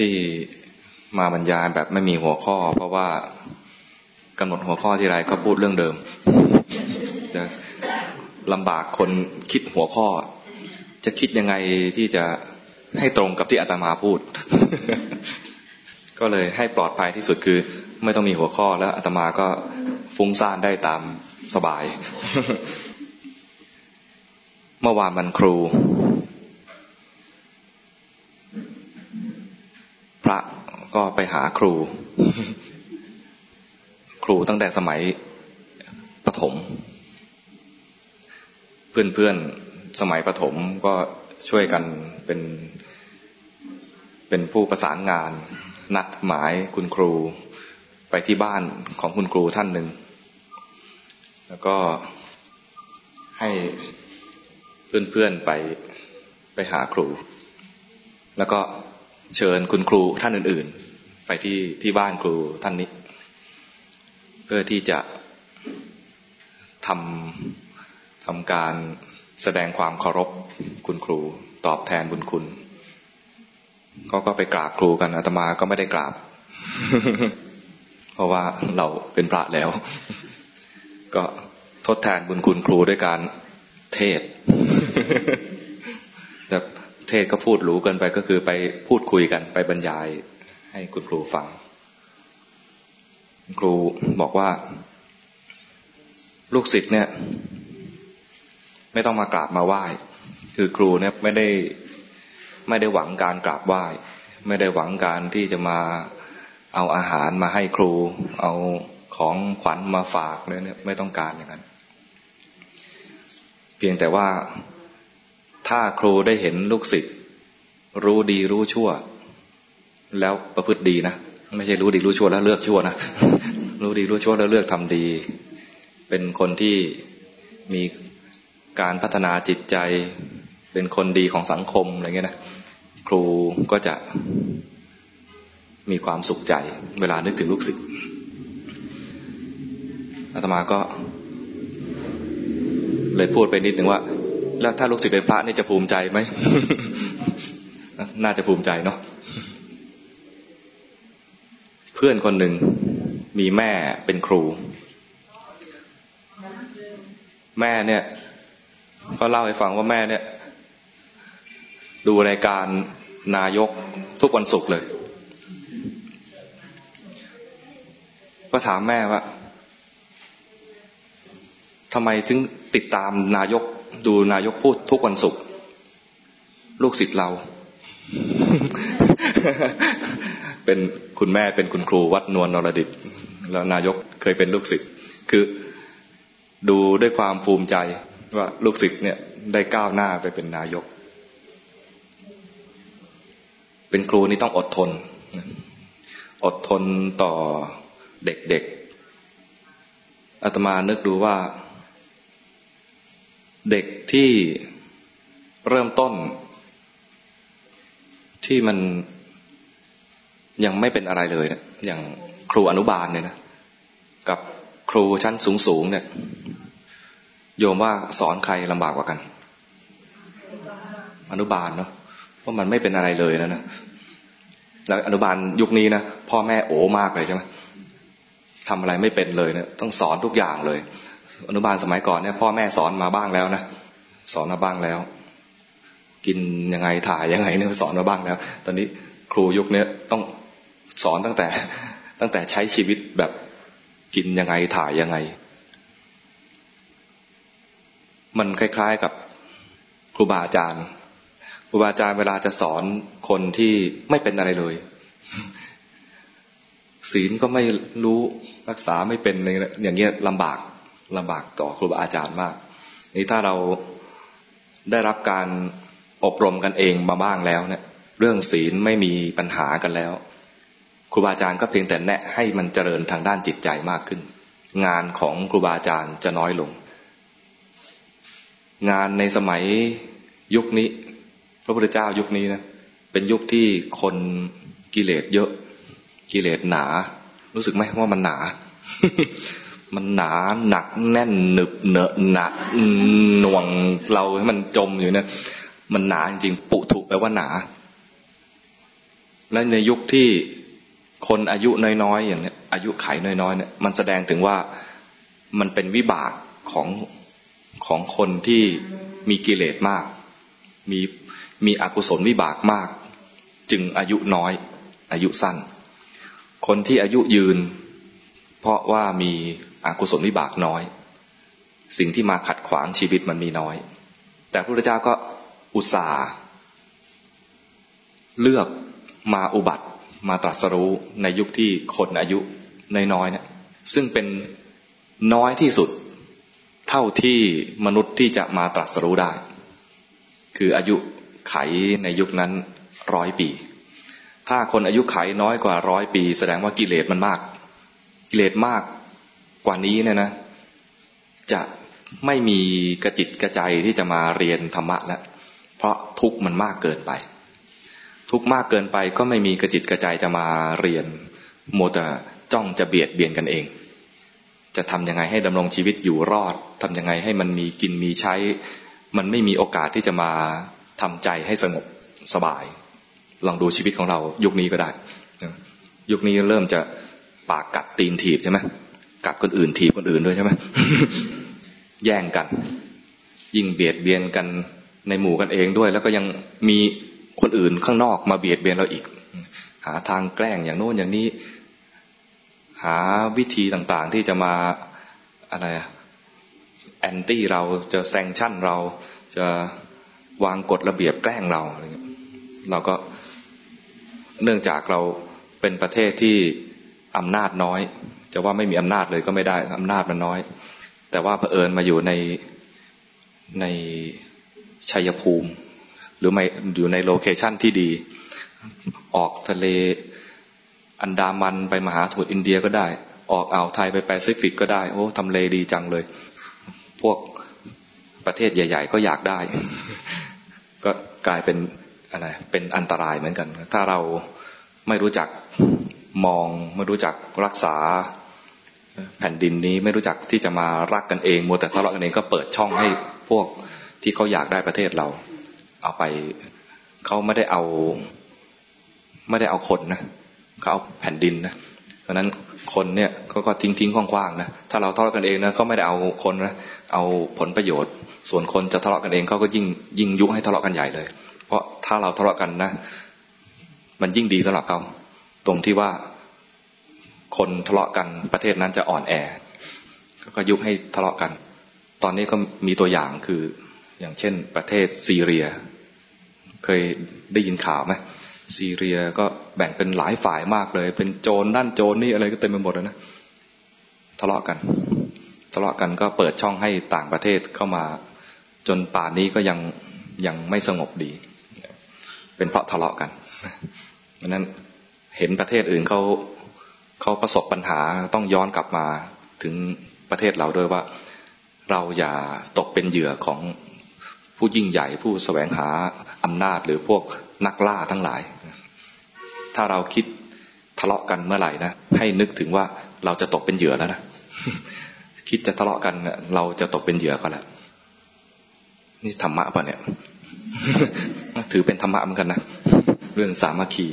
ที่มาบรรยายแบบไม่มีหัวข้อ เพราะว่ากำหนดหัวข้อที่ไรก็พูดเรื่องเดิม จะลำบากคนคิดหัวข้อ จะคิดยังไงที่จะให้ตรงกับที่อาตมาพูด ก็เลยให้ปลอดภัยที่สุดคือ ไม่ต้องมีหัวข้อแล้วอาตมาก็ฟุ้งซ่านได้ตามสบาย เมื่อวานมันครู ระก็ไปหาครู ครูตั้งแต่สมัยประถม เพื่อนๆสมัยประถมก็ช่วยกันเป็นเป็นผู้ประสานงาน นัดหมายคุณครูไปที่บ้านของคุณครูท่านหนึ่ง แล้วก็ให้เพื่อนๆไปไปหาครู แล้วก็ เชิญคุณครูท่านอื่น ๆ ไปที่ที่บ้านครูท่านนี้ เพื่อที่จะทำทำการแสดงความเคารพคุณครู ตอบแทนบุญคุณเขาก็ไปกราบครูกันอาตมาก็ไม่ได้กราบ เพราะว่าเราเป็นพระแล้ว ก็ทดแทนบุญคุณครูด้วยการเทศแต่ เทศก็พูดรู้เกินไปก็คือไปพูดคุยกันไปบรรยายให้คุณครูฟัง ครูบอกว่า ลูกศิษย์เนี่ย ไม่ต้องมากราบมาไหว้ คือครูเนี่ยไม่ได้ไม่ได้หวังการกราบไหว้ ไม่ได้หวังการที่จะมาเอาอาหารมาให้ครู เอาของขวัญมาฝากเนี่ย ไม่ต้องการอย่างนั้น เพียงแต่ว่า ถ้าครูได้เห็นลูกศิษย์รู้ดีรู้ชั่ว แล้วประพฤติดีนะ ไม่ใช่รู้ดีรู้ชั่วแล้วเลือกชั่วนะ รู้ดีรู้ชั่วแล้วเลือกทำดี เป็นคนที่มีการพัฒนาจิตใจ เป็นคนดีของสังคมอะไรเงี้ยนะ ครูก็จะมีความสุขใจ เวลานึกถึงลูกศิษย์อาตมาก็ เลยพูดไปนิดหนึ่งว่า แล้วถ้าลูกศิษย์เป็นพระนี่จะภูมิใจไหม น่าจะภูมิใจเนาะ เพื่อนคนหนึ่งมีแม่เป็นครู แม่เนี่ยก็เล่าให้ฟังว่าแม่เนี่ย ดูรายการนายกทุกวันศุกร์เลย ก็ถามแม่ว่าทำไมถึงติดตามนายก ดูนายกพูดทุกวันศุกร์ลูกศิษย์เรา เป็นคุณแม่เป็นคุณครูวัดนวลนรดิต แล้วนายกเคยเป็นลูกศิษย์คือดูด้วยความภูมิใจว่าลูกศิษย์เนี่ยได้ก้าวหน้าไปเป็นนายก เป็นครูนี่ต้องอดทน อดทนต่อเด็กๆอาตมานึกดูว่า เด็กที่เริ่มต้น ที่มันยังไม่เป็นอะไรเลยเนะี่ยอย่างครูอนุบาลเนี่ยนะกับครูชั้นสูงๆเนี่ย โยมว่าสอนใครลำบากกว่ากัน อนุบาลเนาะเพราะมันไม่เป็นอะไรเลยนะนะแล้วอนุบาลยุคนี้นะพ่อแม่โอมากเลยใช่ไหมทำอะไรไม่เป็นเลยเนะต้องสอนทุกอย่างเลย อนุบาลสมัยก่อนเนี่ยพ่อแม่สอนมาบ้างแล้วนะสอนมาบ้างแล้ว กินยังไงถ่ายยังไงเนี่ยสอนมาบ้างแล้ว ตอนนี้ครูยุคนี้ต้องสอนตั้งแต่ตั้งแต่ใช้ชีวิตแบบกินยังไงถ่ายยังไง มันคล้ายๆกับครูบาอาจารย์ครูบาอาจารย์เวลาจะสอนคนที่ไม่เป็นอะไรเลย ศีลก็ไม่รู้รักษาไม่เป็นเลยอย่างเงี้ยลำบาก ลำบากต่อครูบาอาจารย์มาก นี่ถ้าเราได้รับการอบรมกันเองมาบ้างแล้วเนี่ย เรื่องศีลไม่มีปัญหากันแล้ว ครูบาอาจารย์ก็เพียงแต่แนะให้มันเจริญทางด้านจิตใจมากขึ้น งานของครูบาอาจารย์จะน้อยลง งานในสมัยยุคนี้ พระพุทธเจ้ายุคนี้นะเป็นยุคที่คนกิเลสเยอะ กิเลสหนา รู้สึกไหมว่ามันหนา มันหนาหนักแน่นหนึบเนอะหนักหน่วงเราให้มันจมอยู่เนี่ยมันหนาจริงปุถุแปลว่าหนา และในยุคที่คนอายุน้อยๆอย่างเนี้ยอายุไขน้อยๆเนี่ยมันแสดงถึงว่ามันเป็นวิบากของของคนที่มีกิเลสมาก มีมีอกุศลวิบากมาก จึงอายุน้อย อายุสั้น คนที่อายุยืน เพราะว่ามีอกุศลวิบากน้อย สิ่งที่มาขัดขวางชีวิตมันมีน้อย แต่พระพุทธเจ้าก็อุตส่าห์เลือกมาอุบัติมาตรัสรู้ในยุคที่คนอายุน้อยๆเนี่ยซึ่งเป็นน้อยที่สุดเท่าที่มนุษย์ที่จะมาตรัสรู้ได้ คืออายุไขในยุคนั้นร้อยปี ถ้าคนอายุไขน้อยกว่าร้อยปี แสดงว่ากิเลสมันมาก กิเลสมากกว่านี้เนี่ยนะ จะไม่มีกระจิตกระใจที่จะมาเรียนธรรมะแล้วเพราะทุกข์มันมากเกินไป ทุกข์มากเกินไปก็ไม่มีกระจิตกระใจจะมาเรียนโมแต่จ้องจะเบียดเบียนกันเอง จะทำยังไงให้ดำรงชีวิตอยู่รอดทำยังไงให้มันมีกินมีใช้ มันไม่มีโอกาสที่จะมาทำใจให้สงบสบาย ลองดูชีวิตของเรายุคนี้ก็ได้ ยุคนี้เริ่มจะ ปากกัดตีนถีบใช่ไหมกัดคนอื่นถีบคนอื่นด้วยใช่ไหมแย่งกัน ยิ่งเบียดเบียนกันในหมู่กันเองด้วย แล้วก็ยังมีคนอื่นข้างนอกมาเบียดเบียนเราอีก หาทางแกล้งอย่างโน้นอย่างนี้ หาวิธีต่างๆที่จะมาอะไร anti เราจะ sanction เราจะวางกฎระเบียบแกล้งเราอะไรเงี้ยเราก็เนื่องจากเราเป็นประเทศที่ อำนาจน้อย จะว่าไม่มีอำนาจเลยก็ไม่ได้อำนาจมันน้อย แต่ว่าเผอิญมาอยู่ในในชัยภูมิ หรือไม่อยู่ใน location ที่ดี ออกทะเลอันดามันไปมหาสมุทรอินเดียก็ได้ ออกอ่าวไทยไปแปซิฟิกก็ได้ โอ้ทำเลดีจังเลย พวกประเทศใหญ่ ๆ ก็อยากได้ ก็กลายเป็นอะไรเป็นอันตรายเหมือนกัน ถ้าเราไม่รู้จัก มองไม่รู้จักรักษาแผ่นดินนี้ไม่รู้จักที่จะมารักกันเองมัวแต่ทะเลาะกันเองก็เปิดช่องให้พวกที่เขาอยากได้ประเทศเรา เอาไปเขาไม่ได้เอาไม่ได้เอาคนนะเขาเอาแผ่นดินนะเพราะนั้นคนเนี่ยเขาก็ทิ้งทิ้งคว่างๆนะถ้าเราทะเลาะกันเองนะก็ไม่ได้เอาคนนะเอาผลประโยชน์ ส่วนคนจะทะเลาะกันเองเขาก็ยิ่งยิ่งยุให้ทะเลาะกันใหญ่เลย เพราะถ้าเราทะเลาะกันนะ มันยิ่งดีสำหรับเขา ตรงที่ว่าคนทะเลาะกันประเทศนั้นจะอ่อนแอ ก็ยุให้ทะเลาะกัน ตอนนี้ก็มีตัวอย่างคืออย่างเช่น ประเทศซีเรีย เคยได้ยินข่าวไหมซีเรียก็แบ่งเป็นหลายฝ่ายมากเลย เป็นโจรนั่นโจรนี่อะไรก็เต็มไปหมดเลยนะทะเลาะกัน ทะเลาะกันก็เปิดช่องให้ต่างประเทศเข้ามา จนป่านนี้ก็ยังยังไม่สงบดี เป็นเพราะทะเลาะกันเพราะนั้น เห็นประเทศอื่นเขาเขาประสบปัญหาต้องย้อนกลับมาถึงประเทศเราด้วยว่าเราอย่าตกเป็นเหยื่อของผู้ยิ่งใหญ่ผู้สแสวงหาอำนาจหรือพวกนักล่าทั้งหลาย ถ้าเราคิดทะเลาะกันเมื่อไหร่นะให้นึกถึงว่าเราจะตกเป็นเหยื่อแล้วนะคิดจะทะเลาะกันเราจะตกเป็นเหยื่อก็แล้วนี่ธรรมะป่ะเนี่ย ถือเป็นธรรมะเหมือนกันนะเรื่องสามัคคี